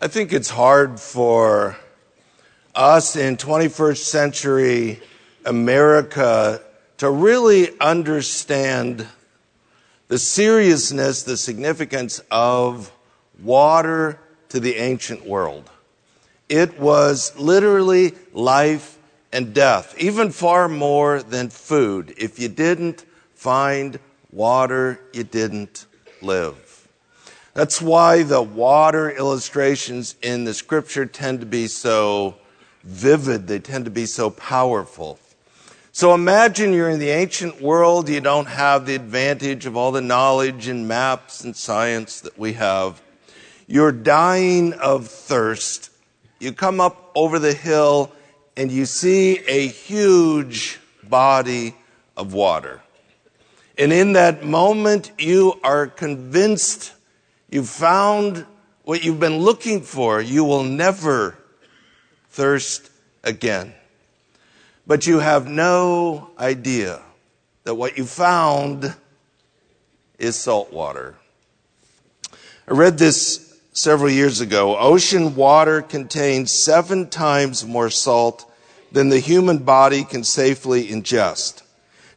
I think it's hard for us in 21st century America to really understand the seriousness, the significance of water to the ancient world. It was literally life and death, even far more than food. If you didn't find water, you didn't live. That's why the water illustrations in the scripture tend to be so vivid. They tend to be so powerful. So imagine you're in the ancient world. You don't have the advantage of all the knowledge and maps and science that we have. You're dying of thirst. You come up over the hill and you see a huge body of water. And in that moment, you are convinced You've found what you've been looking for. You will never thirst again. But you have no idea that what you found is salt water. I read this several years ago. Ocean water contains seven times more salt than the human body can safely ingest.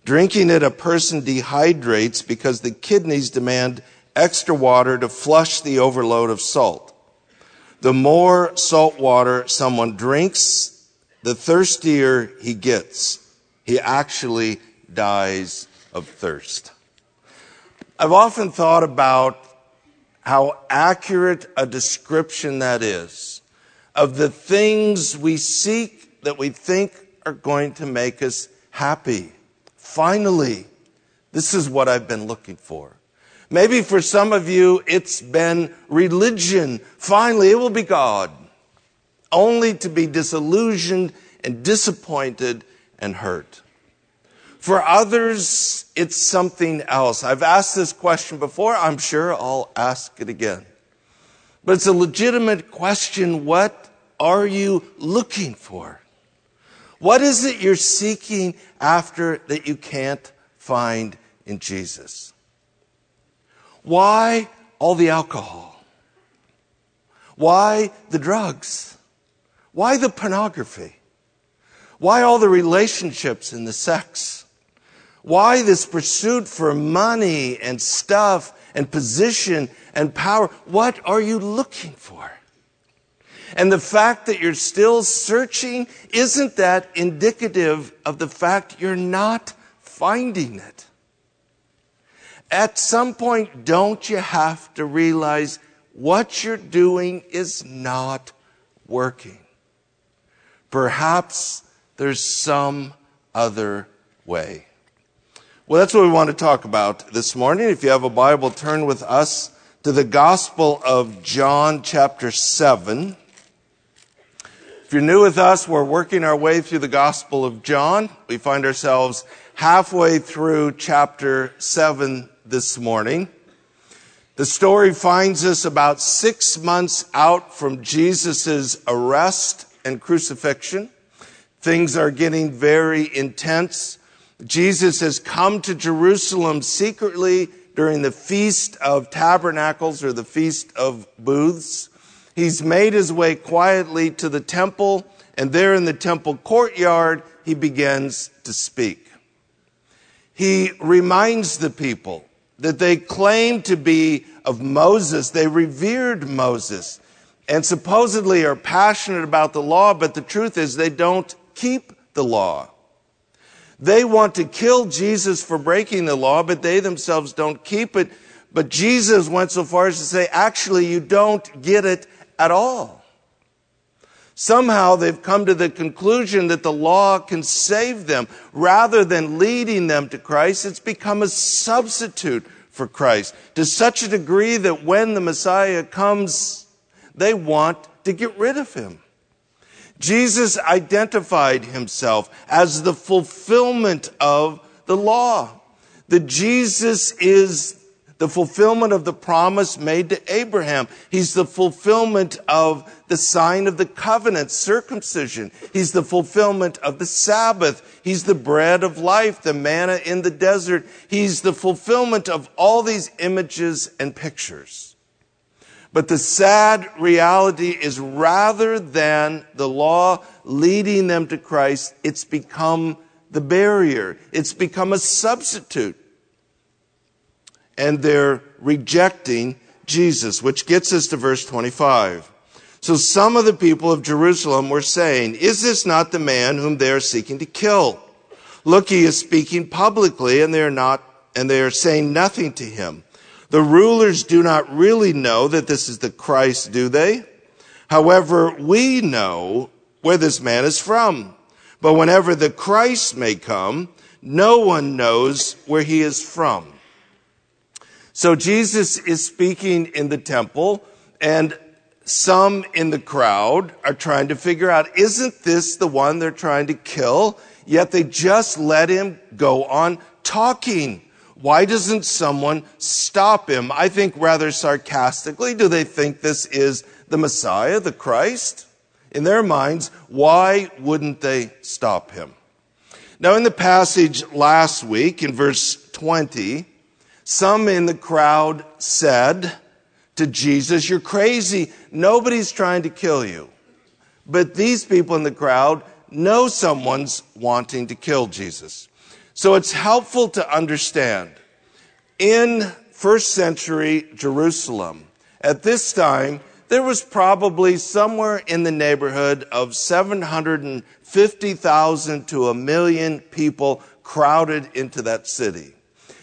Drinking it, a person dehydrates because the kidneys demand extra water to flush the overload of salt. The more salt water someone drinks, the thirstier he gets. He actually dies of thirst. I've often thought about how accurate a description that is of the things we seek that we think are going to make us happy. Finally, this is what I've been looking for. Maybe for some of you, it's been religion. Finally, it will be God. Only to be disillusioned and disappointed and hurt. For others, it's something else. I've asked this question before. I'm sure I'll ask it again. But it's a legitimate question. What are you looking for? What is it you're seeking after that you can't find in Jesus? Why all the alcohol? Why the drugs? Why the pornography? Why all the relationships and the sex? Why this pursuit for money and stuff and position and power? What are you looking for? And the fact that you're still searching, isn't that indicative of the fact you're not finding it? At some point, don't you have to realize what you're doing is not working? Perhaps there's some other way. Well, that's what we want to talk about this morning. If you have a Bible, turn with us to the Gospel of John, chapter 7. If you're new with us, we're working our way through the Gospel of John. We find ourselves halfway through chapter 7 this morning. The story finds us about six months out from Jesus' arrest and crucifixion. Things are getting very intense. Jesus has come to Jerusalem secretly during the Feast of Tabernacles or the Feast of Booths. He's made his way quietly to the temple, and there in the temple courtyard, he begins to speak. He reminds the people that they claimed to be of Moses. They revered Moses and supposedly are passionate about the law, but the truth is they don't keep the law. They want to kill Jesus for breaking the law, but they themselves don't keep it. But Jesus went so far as to say, actually, you don't get it at all. Somehow they've come to the conclusion that the law can save them. Rather than leading them to Christ, it's become a substitute for Christ to such a degree that when the Messiah comes, they want to get rid of him. Jesus identified himself as the fulfillment of the law. That Jesus is the fulfillment of the promise made to Abraham. He's the fulfillment of the sign of the covenant, circumcision. He's the fulfillment of the Sabbath. He's the bread of life, the manna in the desert. He's the fulfillment of all these images and pictures. But the sad reality is rather than the law leading them to Christ, it's become the barrier. It's become a substitute. And they're rejecting Jesus, which gets us to verse 25. So some of the people of Jerusalem were saying, Is this not the man whom they are seeking to kill? Look, he is speaking publicly and they are not, and they are saying nothing to him. The rulers do not really know that this is the Christ, do they? However, we know where this man is from. But whenever the Christ may come, no one knows where he is from. So Jesus is speaking in the temple and some in the crowd are trying to figure out, isn't this the one they're trying to kill? Yet they just let him go on talking. Why doesn't someone stop him? I think rather sarcastically, do they think this is the Messiah, the Christ? In their minds, why wouldn't they stop him? Now, in the passage last week, in verse 20, some in the crowd said to Jesus, You're crazy. Nobody's trying to kill you. But these people in the crowd know someone's wanting to kill Jesus. So it's helpful to understand in first century Jerusalem, at this time, there was probably somewhere in the neighborhood of 750,000 to a million people crowded into that city.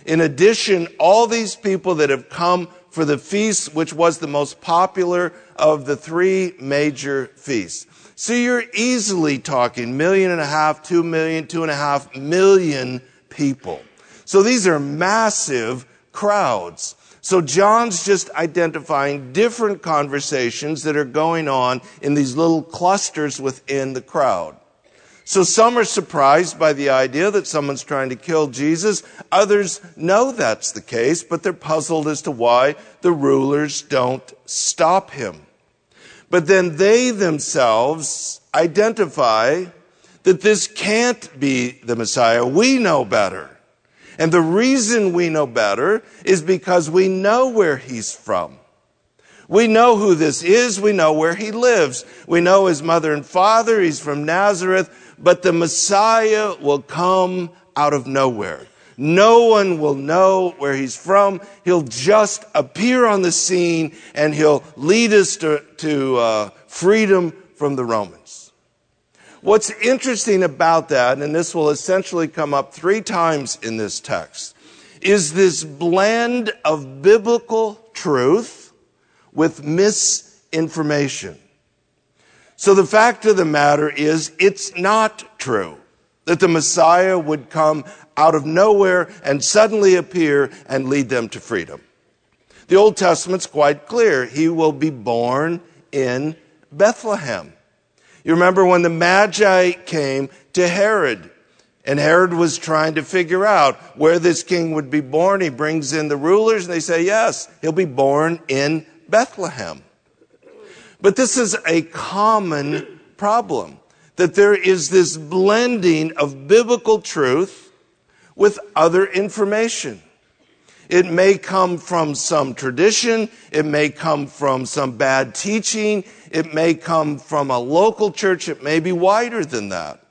In addition, all these people that have come for the feast, which was the most popular of the three major feasts. So you're easily talking million and a half, two million, two and a half million people. So these are massive crowds. So John's just identifying different conversations that are going on in these little clusters within the crowd. So some are surprised by the idea that someone's trying to kill Jesus. Others know that's the case, but they're puzzled as to why the rulers don't stop him. But then they themselves identify that this can't be the Messiah. We know better. And the reason we know better is because we know where he's from. We know who this is. We know where he lives. We know his mother and father. He's from Nazareth. But the Messiah will come out of nowhere. No one will know where he's from. He'll just appear on the scene and he'll lead us to, to uh, freedom from the Romans. What's interesting about that, and this will essentially come up three times in this text, is this blend of biblical truth with misinformation. So the fact of the matter is, it's not true that the Messiah would come out of nowhere and suddenly appear and lead them to freedom. The Old Testament's quite clear. He will be born in Bethlehem. You remember when the Magi came to Herod, and Herod was trying to figure out where this king would be born. He brings in the rulers, and they say, yes, he'll be born in Bethlehem. But this is a common problem that there is this blending of biblical truth with other information. It may come from some tradition. It may come from some bad teaching. It may come from a local church. It may be wider than that.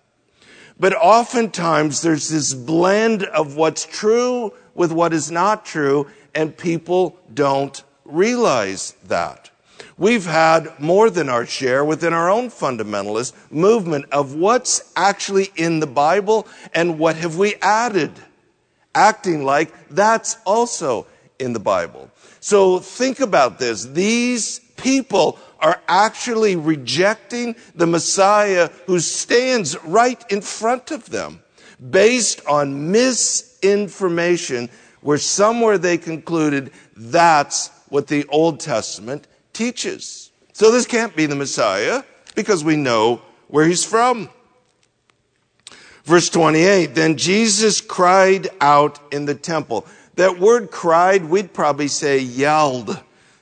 But oftentimes there's this blend of what's true with what is not true, and people don't realize that. We've had more than our share within our own fundamentalist movement of what's actually in the Bible and what have we added, acting like that's also in the Bible. So think about this. These people are actually rejecting the Messiah who stands right in front of them based on misinformation where somewhere they concluded that's what the Old Testament teaches. So this can't be the Messiah because we know where he's from. Verse 28, then Jesus cried out in the temple. That word cried, we'd probably say yelled.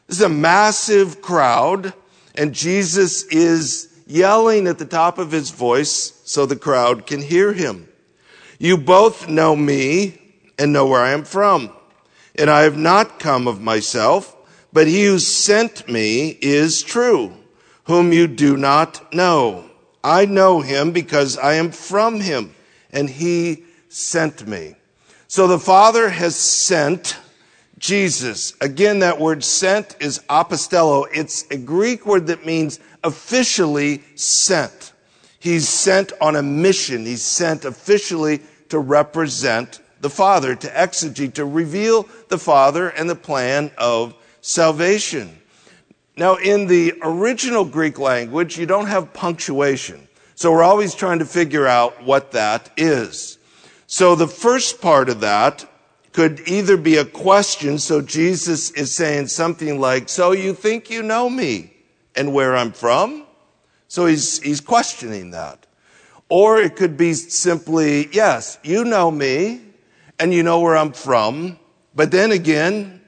This is a massive crowd, and Jesus is yelling at the top of his voice so the crowd can hear him. You both know me and know where I am from. And I have not come of myself, but he who sent me is true, whom you do not know. I know him because I am from him, and he sent me. So the Father has sent Jesus. Again, that word sent is apostello. It's a Greek word that means officially sent. He's sent on a mission. He's sent officially to represent the Father, to exegete, to reveal the Father and the plan of salvation. Now, in the original Greek language, you don't have punctuation. So we're always trying to figure out what that is. So the first part of that could either be a question. So Jesus is saying something like, so you think you know me and where I'm from? So he's, he's questioning that. Or it could be simply, yes, you know me and you know where I'm from, but then again,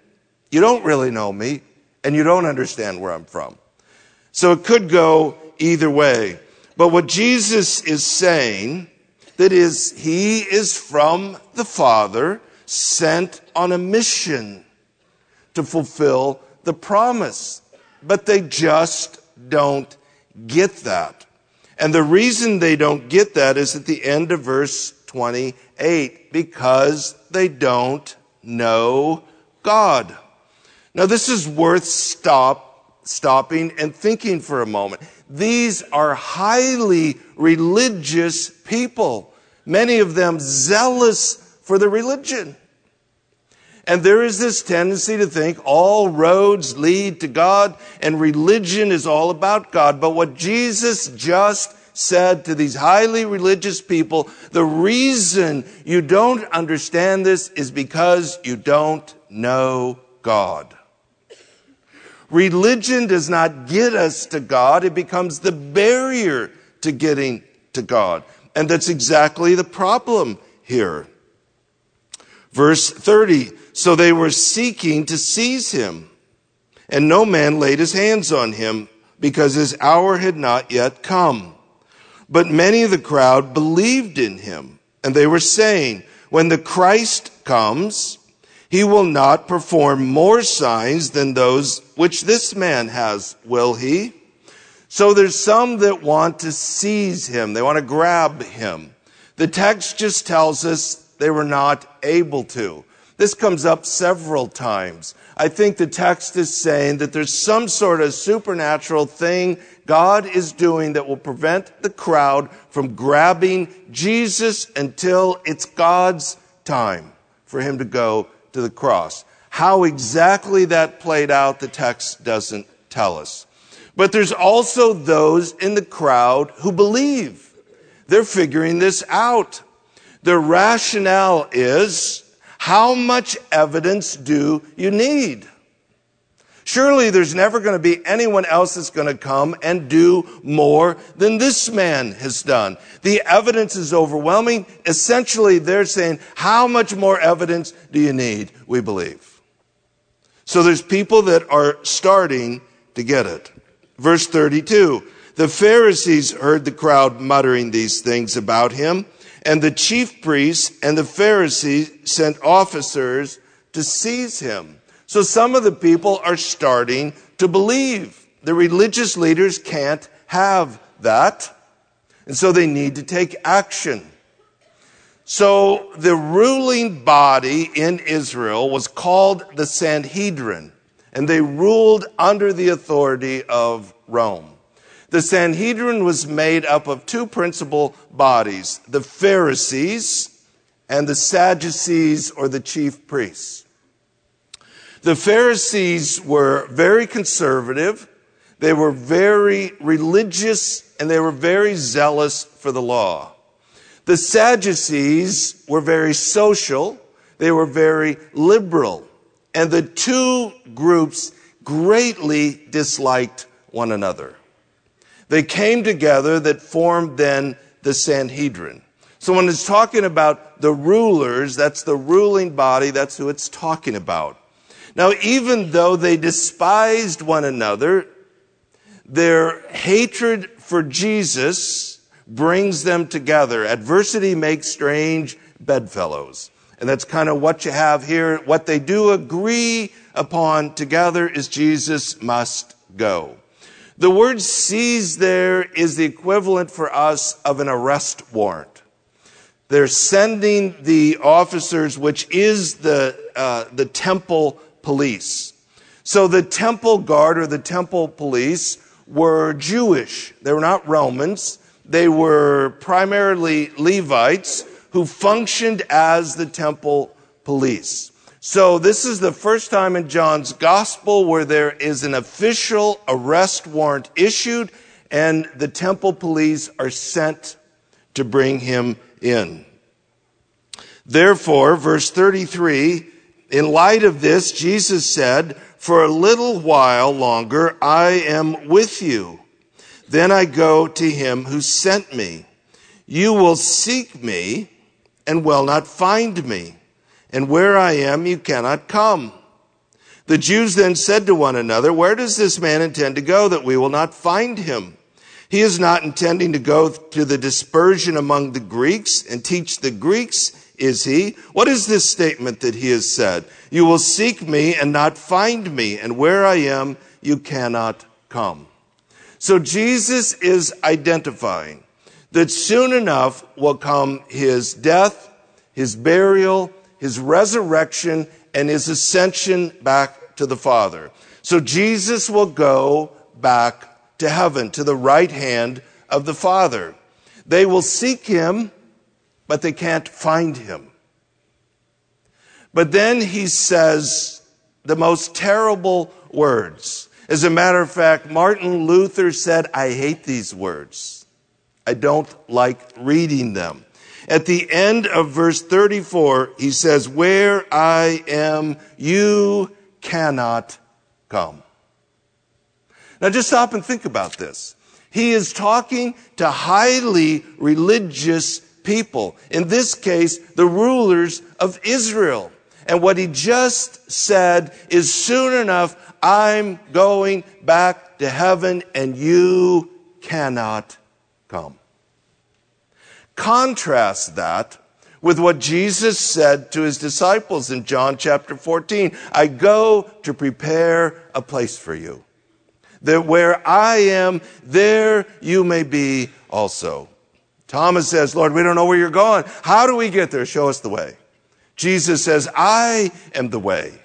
you don't really know me and you don't understand where I'm from. So it could go either way. But what Jesus is saying, that is, he is from the Father, sent on a mission to fulfill the promise. But they just don't get that. And the reason they don't get that is at the end of verse 28 because they don't know God. Now, this is worth stop, stopping and thinking for a moment. These are highly religious people, many of them zealous for the religion. And there is this tendency to think all roads lead to God and religion is all about God. But what Jesus just said to these highly religious people, the reason you don't understand this is because you don't know God. Religion does not get us to God. It becomes the barrier to getting to God. And that's exactly the problem here. Verse 30. So they were seeking to seize him and no man laid his hands on him because his hour had not yet come. But many of the crowd believed in him, and they were saying, when the Christ comes, he will not perform more signs than those which this man has, will he? So there's some that want to seize him. They want to grab him. The text just tells us they were not able to. This comes up several times. I think the text is saying that there's some sort of supernatural thing God is doing that will prevent the crowd from grabbing Jesus until it's God's time for him to go to the cross. How exactly that played out, the text doesn't tell us. But there's also those in the crowd who believe. They're figuring this out. Their rationale is how much evidence do you need? Surely there's never going to be anyone else that's going to come and do more than this man has done. The evidence is overwhelming. Essentially, they're saying, how much more evidence do you need? We believe. So there's people that are starting to get it. Verse 32. The Pharisees heard the crowd muttering these things about him and the chief priests and the Pharisees sent officers to seize him. So some of the people are starting to believe. The religious leaders can't have that. And so they need to take action. So the ruling body in Israel was called the Sanhedrin, and they ruled under the authority of Rome. The Sanhedrin was made up of two principal bodies, the Pharisees and the Sadducees or the chief priests. The Pharisees were very conservative, they were very religious, and they were very zealous for the law. The Sadducees were very social, they were very liberal, and the two groups greatly disliked one another. They came together that formed then the Sanhedrin. So when it's talking about the rulers, that's the ruling body, that's who it's talking about. Now, even though they despised one another, their hatred for Jesus brings them together. Adversity makes strange bedfellows. And that's kind of what you have here. What they do agree upon together is Jesus must go. The word seize there is the equivalent for us of an arrest warrant. They're sending the officers, which is the, uh, the temple police. So the temple guard or the temple police were Jewish. They were not Romans. They were primarily Levites who functioned as the temple police. So this is the first time in John's gospel where there is an official arrest warrant issued and the temple police are sent to bring him in. Therefore, verse 33, in light of this, Jesus said, for a little while longer I am with you. Then I go to him who sent me. You will seek me and will not find me and where I am you cannot come. The Jews then said to one another, Where does this man intend to go that we will not find him? He is not intending to go to the dispersion among the Greeks and teach the Greeks, is he? What is this statement that he has said? You will seek me and not find me, and where I am, you cannot come. So Jesus is identifying that soon enough will come his death, his burial, his resurrection, and his ascension back to the Father. So Jesus will go back to heaven, to the right hand of the Father. They will seek him, but they can't find him. But then he says the most terrible words. As a matter of fact, Martin Luther said, I hate these words. I don't like reading them. At the end of verse 34, he says, Where I am, you cannot come. Now just stop and think about this. He is talking to highly religious people. In this case, the rulers of Israel. And what he just said is soon enough, I'm going back to heaven and you cannot come. Contrast that with what Jesus said to his disciples in John chapter 14. I go to prepare a place for you. That where I am, there you may be also. Thomas says, Lord, we don't know where you're going. How do we get there? Show us the way. Jesus says, I am the way,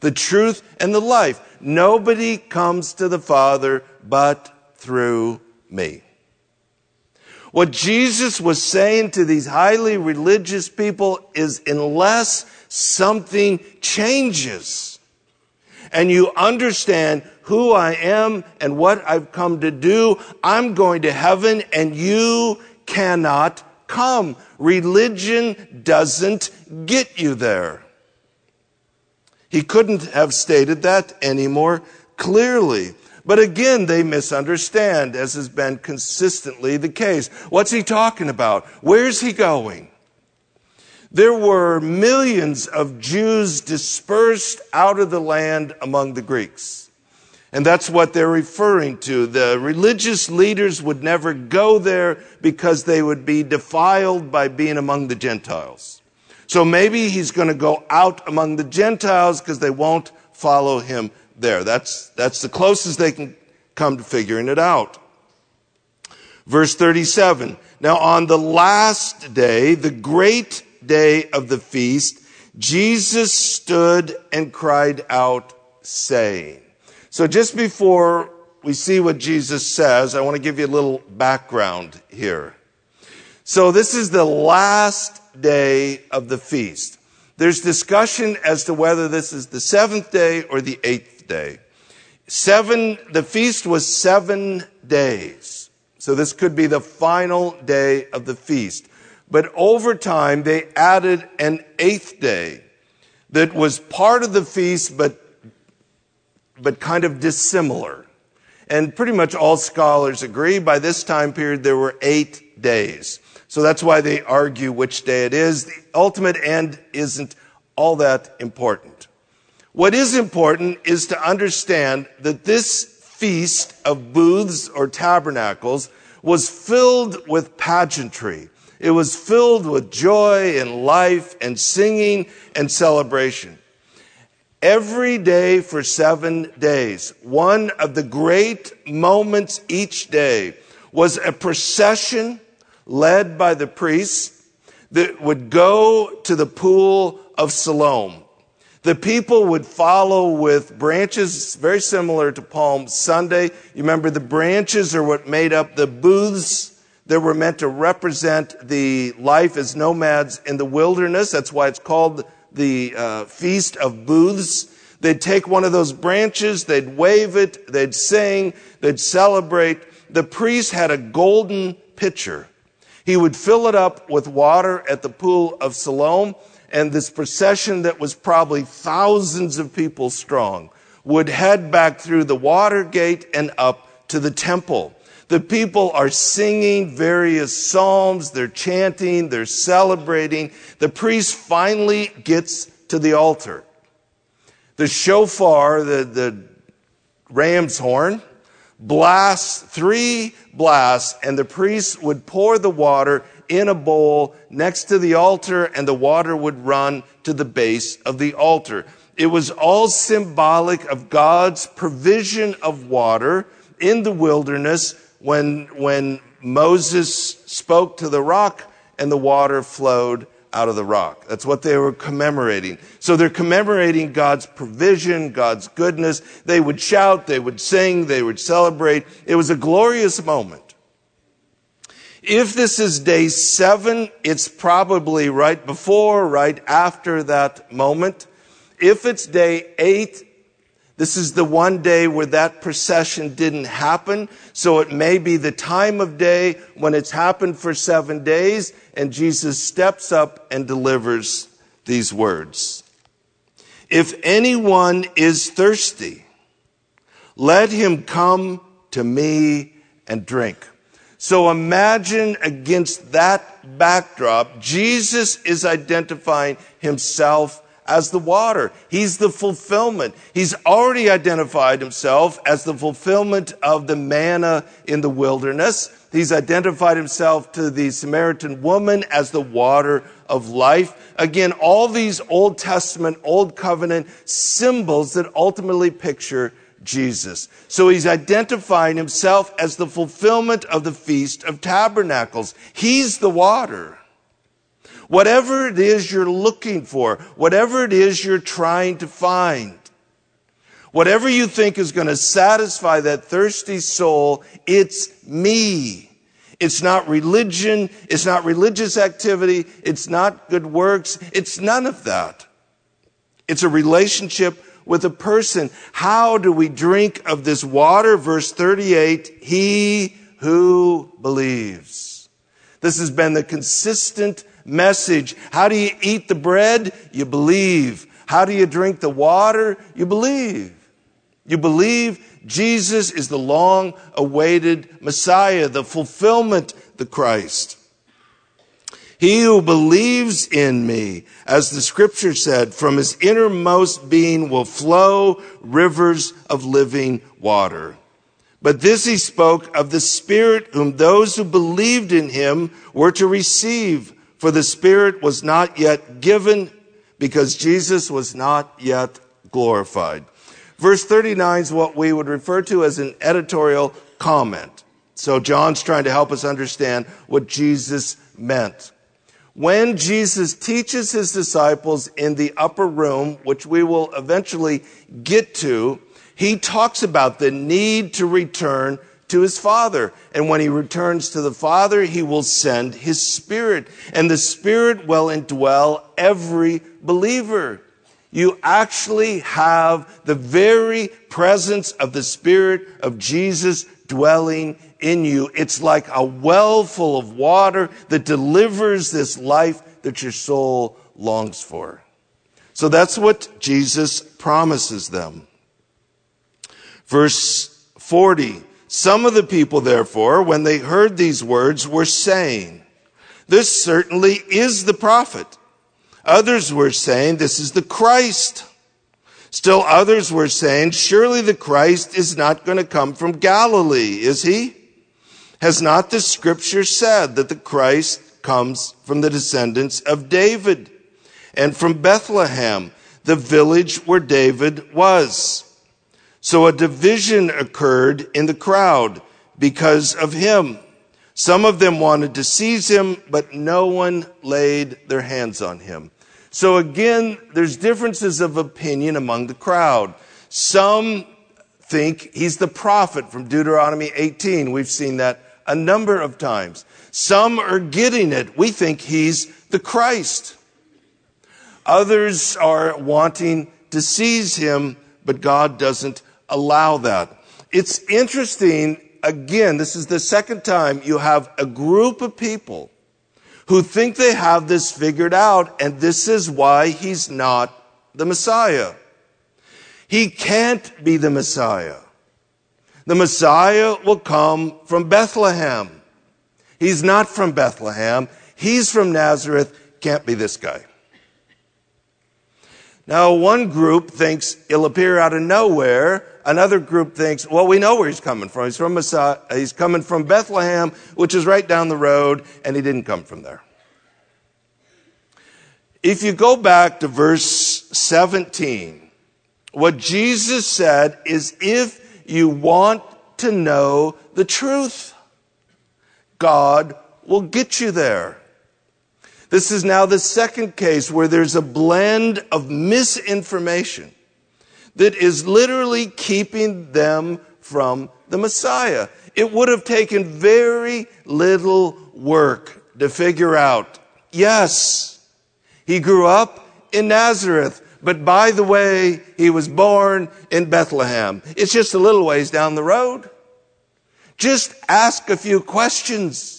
the truth, and the life. Nobody comes to the Father but through me. What Jesus was saying to these highly religious people is unless something changes and you understand who I am and what I've come to do, I'm going to heaven and you cannot come. Religion doesn't get you there. He couldn't have stated that any more clearly. But again, they misunderstand, as has been consistently the case. What's he talking about? Where's he going? There were millions of Jews dispersed out of the land among the Greeks. And that's what they're referring to. The religious leaders would never go there because they would be defiled by being among the Gentiles. So maybe he's going to go out among the Gentiles because they won't follow him there. That's, that's the closest they can come to figuring it out. Verse 37. Now on the last day, the great day of the feast, Jesus stood and cried out saying. So just before we see what Jesus says, I want to give you a little background here. So this is the last day of the feast. There's discussion as to whether this is the seventh day or the eighth day. Seven, the feast was seven days. So this could be the final day of the feast. But over time, they added an eighth day that was part of the feast, but, but kind of dissimilar. And pretty much all scholars agree by this time period there were eight days. So that's why they argue which day it is. The ultimate end isn't all that important. What is important is to understand that this feast of booths or tabernacles was filled with pageantry. It was filled with joy and life and singing and celebration. Every day for seven days. One of the great moments each day was a procession led by the priests that would go to the pool of Siloam. The people would follow with branches very similar to Palm Sunday. You remember the branches are what made up the booths that were meant to represent the life as nomads in the wilderness. That's why it's called the uh, Feast of Booths. They'd take one of those branches, they'd wave it, they'd sing, they'd celebrate. The priest had a golden pitcher. He would fill it up with water at the pool of Siloam, and this procession that was probably thousands of people strong would head back through the water gate and up to the temple. The people are singing various psalms, they're chanting, they're celebrating. The priest finally gets to the altar. The shofar, the, the ram's horn, blasts three blasts, and the priest would pour the water in a bowl next to the altar, and the water would run to the base of the altar. It was all symbolic of God's provision of water in the wilderness when, when Moses spoke to the rock and the water flowed out of the rock. That's what they were commemorating. So they're commemorating God's provision, God's goodness. They would shout, they would sing, they would celebrate. It was a glorious moment. If this is day seven, it's probably right before, right after that moment. If it's day eight, this is the one day where that procession didn't happen. So it may be the time of day when it's happened for seven days and Jesus steps up and delivers these words. If anyone is thirsty, let him come to me and drink. So imagine against that backdrop, Jesus is identifying himself as the water. He's the fulfillment. He's already identified himself as the fulfillment of the manna in the wilderness. He's identified himself to the Samaritan woman as the water of life. Again, all these Old Testament, Old Covenant symbols that ultimately picture Jesus. So he's identifying himself as the fulfillment of the Feast of Tabernacles. He's the water. Whatever it is you're looking for, whatever it is you're trying to find, whatever you think is going to satisfy that thirsty soul, it's me. It's not religion. It's not religious activity. It's not good works. It's none of that. It's a relationship with a person. How do we drink of this water? Verse 38, he who believes. This has been the consistent message. How do you eat the bread? You believe. How do you drink the water? You believe. You believe Jesus is the long awaited Messiah, the fulfillment, the Christ. He who believes in me, as the scripture said, from his innermost being will flow rivers of living water. But this he spoke of the Spirit whom those who believed in him were to receive for the Spirit was not yet given because Jesus was not yet glorified. Verse 39 is what we would refer to as an editorial comment. So John's trying to help us understand what Jesus meant. When Jesus teaches his disciples in the upper room, which we will eventually get to, he talks about the need to return to his Father. And when he returns to the Father, he will send his Spirit. And the Spirit will indwell every believer. You actually have the very presence of the Spirit of Jesus dwelling in you. It's like a well full of water that delivers this life that your soul longs for. So that's what Jesus promises them. Verse 40. Some of the people, therefore, when they heard these words, were saying, This certainly is the prophet. Others were saying, This is the Christ. Still others were saying, Surely the Christ is not going to come from Galilee, is he? Has not the scripture said that the Christ comes from the descendants of David and from Bethlehem? the village where David was. So a division occurred in the crowd because of him. Some of them wanted to seize him, but no one laid their hands on him. So again, there's differences of opinion among the crowd. Some think he's the prophet from Deuteronomy 18. We've seen that a number of times. Some are getting it. We think he's the Christ. Others are wanting to seize him, but God doesn't allow that. It's interesting again, this is the second time you have a group of people who think they have this figured out, and this is why he's not the Messiah. He can't be the Messiah. The Messiah will come from Bethlehem. He's not from Bethlehem. He's from Nazareth. Can't be this guy. Now, one group thinks he'll appear out of nowhere Another group thinks, well, we know where he's coming from. He's from Messiah, he's coming from Bethlehem, which is right down the road, and he didn't come from there. If you go back to verse 17, what Jesus said is if you want to know the truth, God will get you there. This is now the second case where there's a blend of misinformation that is literally keeping them from the Messiah. It would have taken very little work to figure out, yes, he grew up in Nazareth, but by the way, he was born in Bethlehem. It's just a little ways down the road. Just ask a few questions.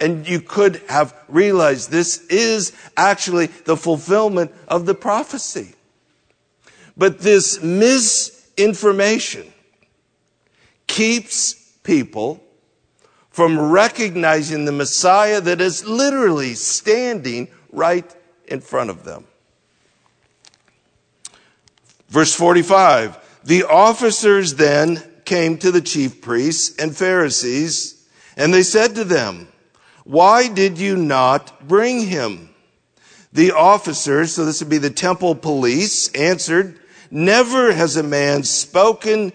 And you could have realized this is actually the fulfillment of the prophecy. But this misinformation keeps people from recognizing the Messiah that is literally standing right in front of them. Verse 45 The officers then came to the chief priests and Pharisees, and they said to them, Why did you not bring him? The officers, so this would be the temple police, answered, Never has a man spoken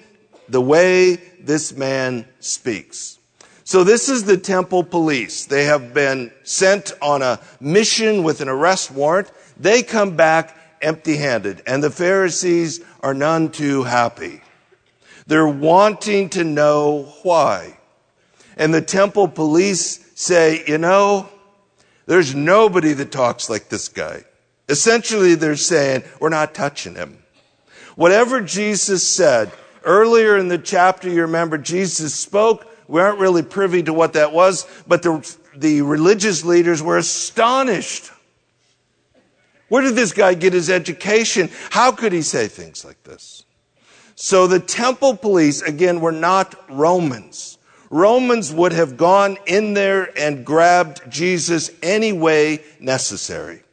the way this man speaks. So this is the temple police. They have been sent on a mission with an arrest warrant. They come back empty handed and the Pharisees are none too happy. They're wanting to know why. And the temple police say, you know, there's nobody that talks like this guy. Essentially, they're saying, we're not touching him. Whatever Jesus said, earlier in the chapter, you remember Jesus spoke. We aren't really privy to what that was, but the, the religious leaders were astonished. Where did this guy get his education? How could he say things like this? So the temple police, again, were not Romans. Romans would have gone in there and grabbed Jesus any way necessary.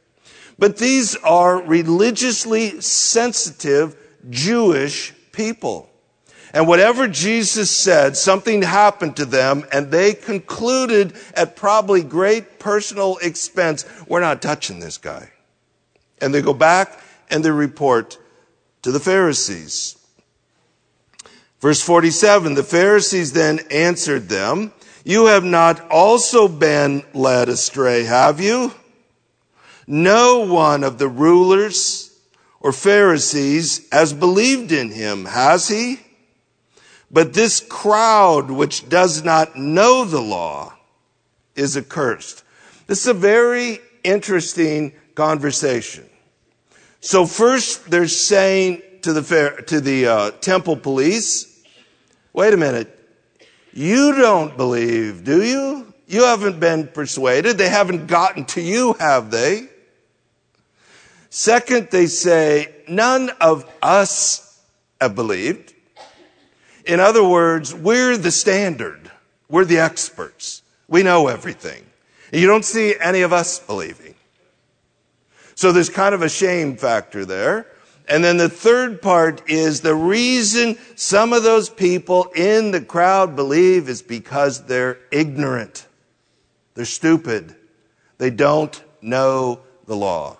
But these are religiously sensitive Jewish people. And whatever Jesus said, something happened to them, and they concluded at probably great personal expense, we're not touching this guy. And they go back and they report to the Pharisees. Verse 47, the Pharisees then answered them, You have not also been led astray, have you? No one of the rulers or Pharisees has believed in him, has he? But this crowd which does not know the law is accursed. This is a very interesting conversation. So first they're saying to the, to the uh, temple police, wait a minute, you don't believe, do you? You haven't been persuaded. They haven't gotten to you, have they? Second, they say, none of us have believed. In other words, we're the standard. We're the experts. We know everything. You don't see any of us believing. So there's kind of a shame factor there. And then the third part is the reason some of those people in the crowd believe is because they're ignorant. They're stupid. They don't know the law.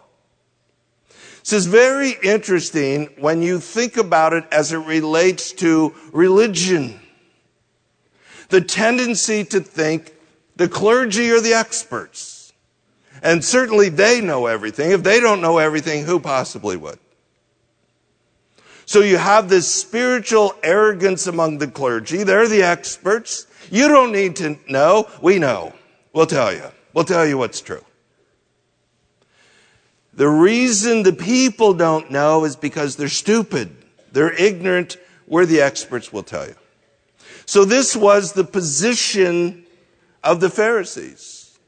This is very interesting when you think about it as it relates to religion. The tendency to think the clergy are the experts. And certainly they know everything. If they don't know everything, who possibly would? So you have this spiritual arrogance among the clergy. They're the experts. You don't need to know. We know. We'll tell you. We'll tell you what's true. The reason the people don't know is because they're stupid. They're ignorant. We're the experts, we'll tell you. So this was the position of the Pharisees.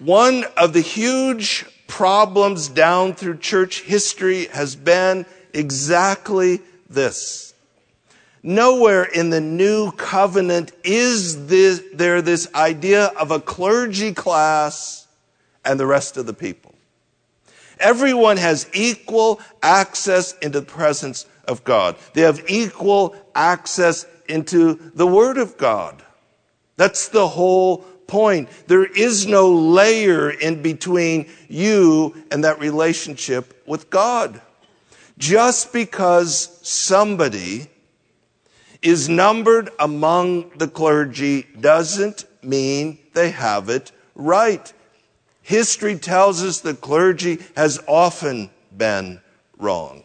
One of the huge problems down through church history has been exactly this. Nowhere in the new covenant is this, there this idea of a clergy class and the rest of the people. Everyone has equal access into the presence of God. They have equal access into the Word of God. That's the whole point. There is no layer in between you and that relationship with God. Just because somebody is numbered among the clergy doesn't mean they have it right. History tells us the clergy has often been wrong.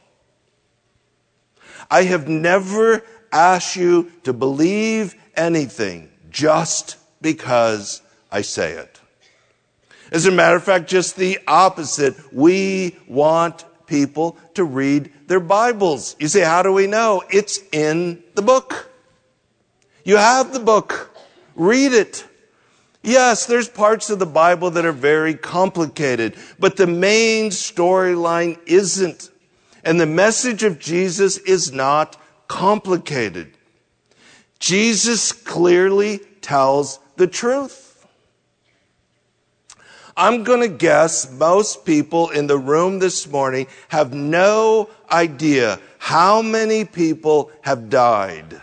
I have never asked you to believe anything just because I say it. As a matter of fact, just the opposite. We want people to read their Bibles. You say, how do we know? It's in the book. You have the book. Read it. Yes, there's parts of the Bible that are very complicated, but the main storyline isn't. And the message of Jesus is not complicated. Jesus clearly tells the truth. I'm going to guess most people in the room this morning have no idea how many people have died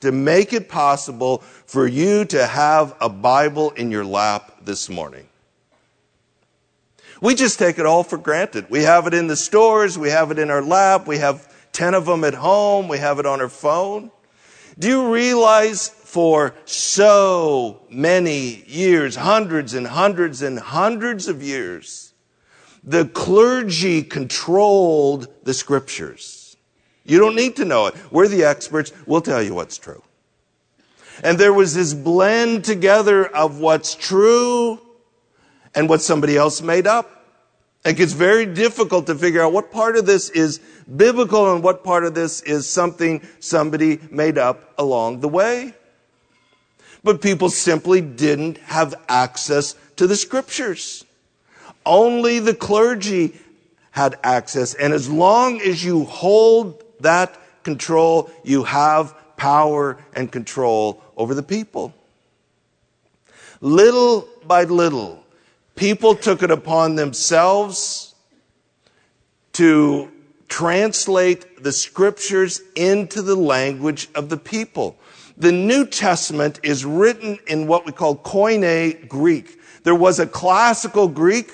to make it possible for you to have a Bible in your lap this morning. We just take it all for granted. We have it in the stores, we have it in our lap, we have 10 of them at home, we have it on our phone. Do you realize for so many years, hundreds and hundreds and hundreds of years, the clergy controlled the scriptures. You don't need to know it. We're the experts. We'll tell you what's true. And there was this blend together of what's true and what somebody else made up. It gets very difficult to figure out what part of this is biblical and what part of this is something somebody made up along the way. But people simply didn't have access to the scriptures. Only the clergy had access. And as long as you hold that control, you have power and control over the people. Little by little, people took it upon themselves to translate the scriptures into the language of the people. The New Testament is written in what we call Koine Greek. There was a classical Greek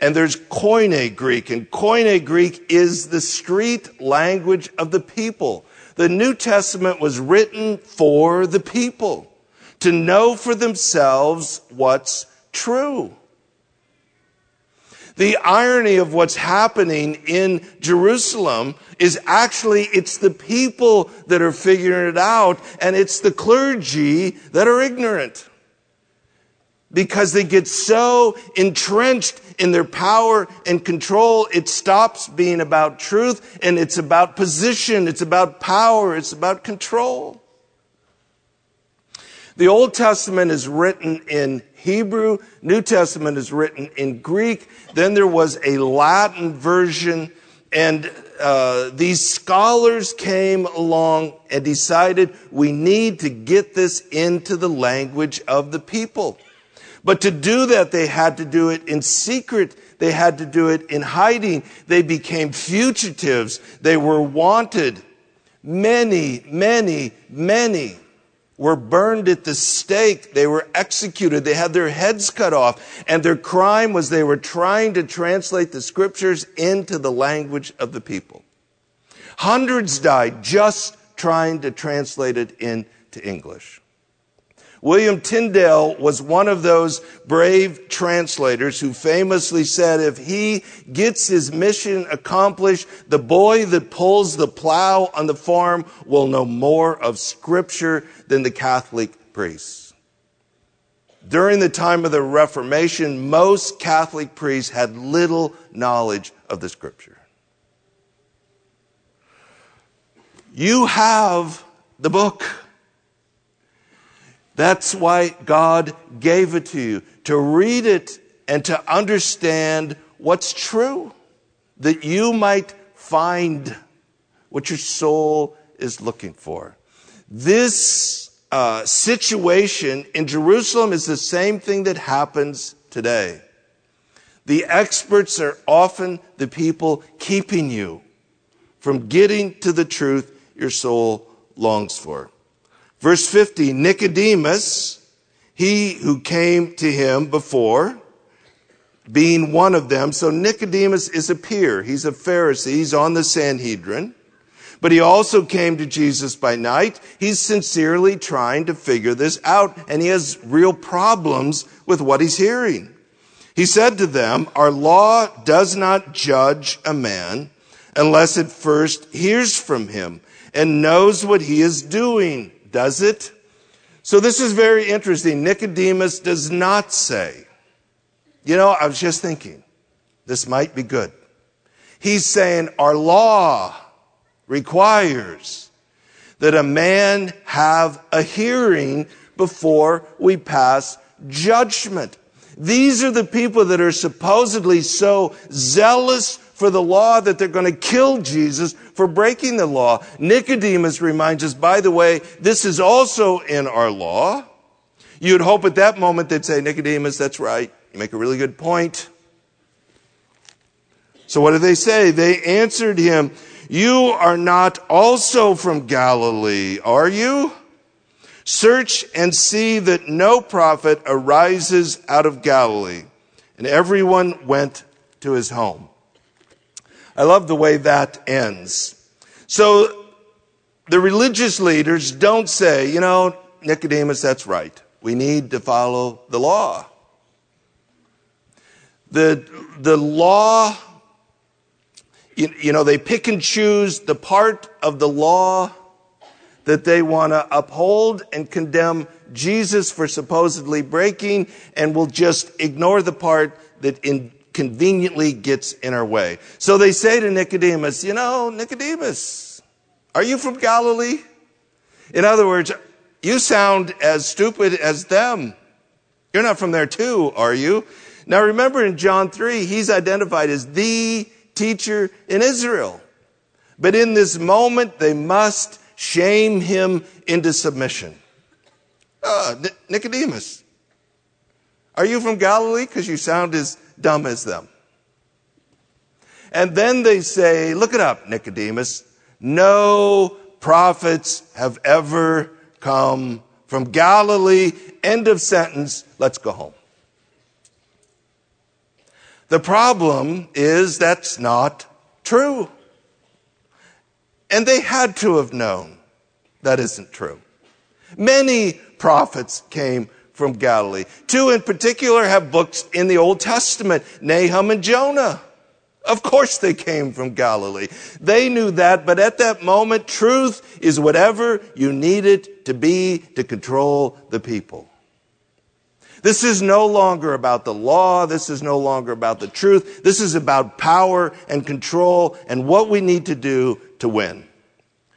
and there's Koine Greek. And Koine Greek is the street language of the people. The New Testament was written for the people to know for themselves what's true. The irony of what's happening in Jerusalem is actually it's the people that are figuring it out and it's the clergy that are ignorant. Because they get so entrenched in their power and control, it stops being about truth and it's about position, it's about power, it's about control. The Old Testament is written in Hebrew, New Testament is written in Greek, then there was a Latin version, and uh, these scholars came along and decided we need to get this into the language of the people. But to do that, they had to do it in secret. They had to do it in hiding. They became fugitives. They were wanted. Many, many, many were burned at the stake. They were executed. They had their heads cut off. And their crime was they were trying to translate the scriptures into the language of the people. Hundreds died just trying to translate it into English. William Tyndale was one of those brave translators who famously said if he gets his mission accomplished, the boy that pulls the plow on the farm will know more of scripture than the Catholic priests. During the time of the Reformation, most Catholic priests had little knowledge of the scripture. You have the book. That's why God gave it to you, to read it and to understand what's true, that you might find what your soul is looking for. This uh, situation in Jerusalem is the same thing that happens today. The experts are often the people keeping you from getting to the truth your soul longs for. Verse 50 Nicodemus, he who came to him before, being one of them. So Nicodemus is a peer. He's a Pharisee. He's on the Sanhedrin. But he also came to Jesus by night. He's sincerely trying to figure this out, and he has real problems with what he's hearing. He said to them, Our law does not judge a man unless it first hears from him and knows what he is doing, does it? So this is very interesting. Nicodemus does not say, you know, I was just thinking, this might be good. He's saying our law requires that a man have a hearing before we pass judgment. These are the people that are supposedly so zealous for the law that they're going to kill Jesus for breaking the law. Nicodemus reminds us, by the way, this is also in our law. You'd hope at that moment they'd say, Nicodemus, that's right. You make a really good point. So what did they say? They answered him, You are not also from Galilee, are you? Search and see that no prophet arises out of Galilee. And everyone went to his home. I love the way that ends. So the religious leaders don't say, you know, Nicodemus, that's right. We need to follow the law. The, the law, you, you know, they pick and choose the part of the law that they want to uphold and condemn Jesus for supposedly breaking and will just ignore the part that in, conveniently gets in our way. So they say to Nicodemus, you know, Nicodemus, are you from Galilee? In other words, you sound as stupid as them. You're not from there too, are you? Now remember in John 3, he's identified as the teacher in Israel. But in this moment, they must shame him into submission. Uh, Nicodemus, are you from Galilee? Because you sound as dumb as them. And then they say, look it up, Nicodemus. No prophets have ever come from Galilee. End of sentence. Let's go home. The problem is that's not true. And they had to have known that isn't true. Many prophets came from Galilee. Two in particular have books in the Old Testament, Nahum and Jonah. Of course they came from Galilee. They knew that, but at that moment, truth is whatever you need it to be to control the people. This is no longer about the law. This is no longer about the truth. This is about power and control and what we need to do to win,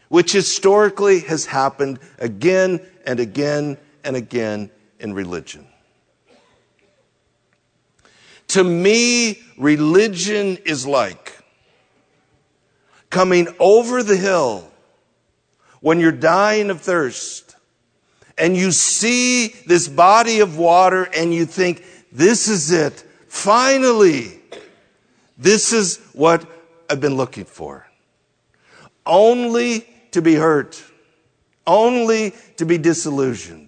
which historically has happened again and again and again in religion. To me, religion is like coming over the hill when you're dying of thirst and you see this body of water and you think, this is it. Finally, this is what I've been looking for. Only to be hurt only to be disillusioned,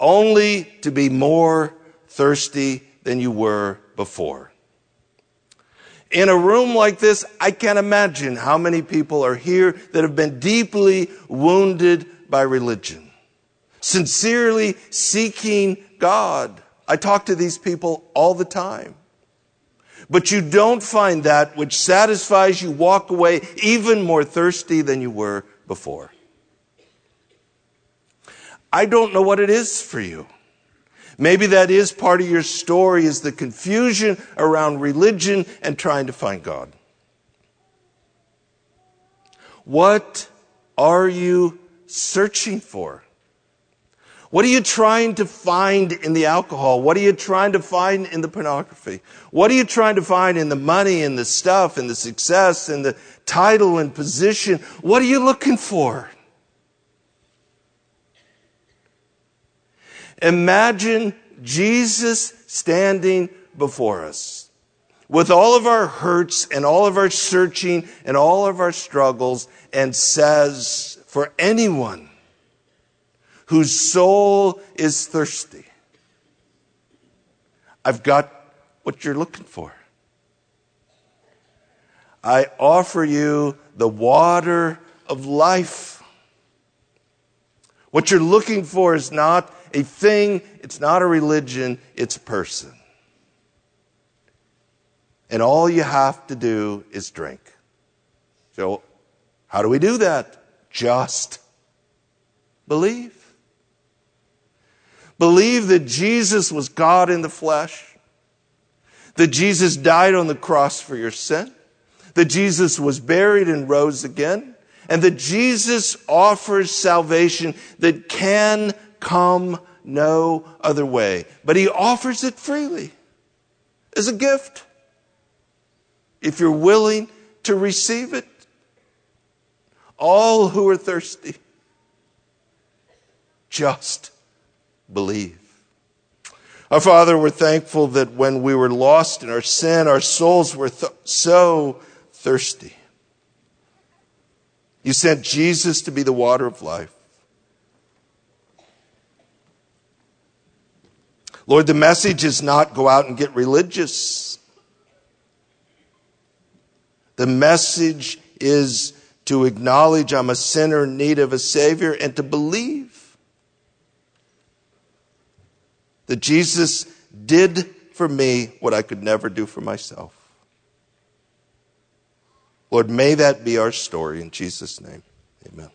only to be more thirsty than you were before. In a room like this, I can't imagine how many people are here that have been deeply wounded by religion, sincerely seeking God. I talk to these people all the time. But you don't find that which satisfies you walk away even more thirsty than you were before. I don't know what it is for you. Maybe that is part of your story is the confusion around religion and trying to find God. What are you searching for? What are you trying to find in the alcohol? What are you trying to find in the pornography? What are you trying to find in the money and the stuff and the success and the title and position? What are you looking for? Imagine Jesus standing before us with all of our hurts and all of our searching and all of our struggles and says, for anyone whose soul is thirsty, I've got what you're looking for. I offer you the water of life. What you're looking for is not a thing, it's not a religion, it's a person. And all you have to do is drink. So, how do we do that? Just believe. Believe that Jesus was God in the flesh, that Jesus died on the cross for your sin, that Jesus was buried and rose again, and that Jesus offers salvation that can come no other way. But he offers it freely as a gift. If you're willing to receive it, all who are thirsty, just believe. Our Father, we're thankful that when we were lost in our sin, our souls were th- so thirsty. You sent Jesus to be the water of life. Lord, the message is not go out and get religious. The message is to acknowledge I'm a sinner in need of a Savior and to believe that Jesus did for me what I could never do for myself. Lord, may that be our story in Jesus' name. Amen.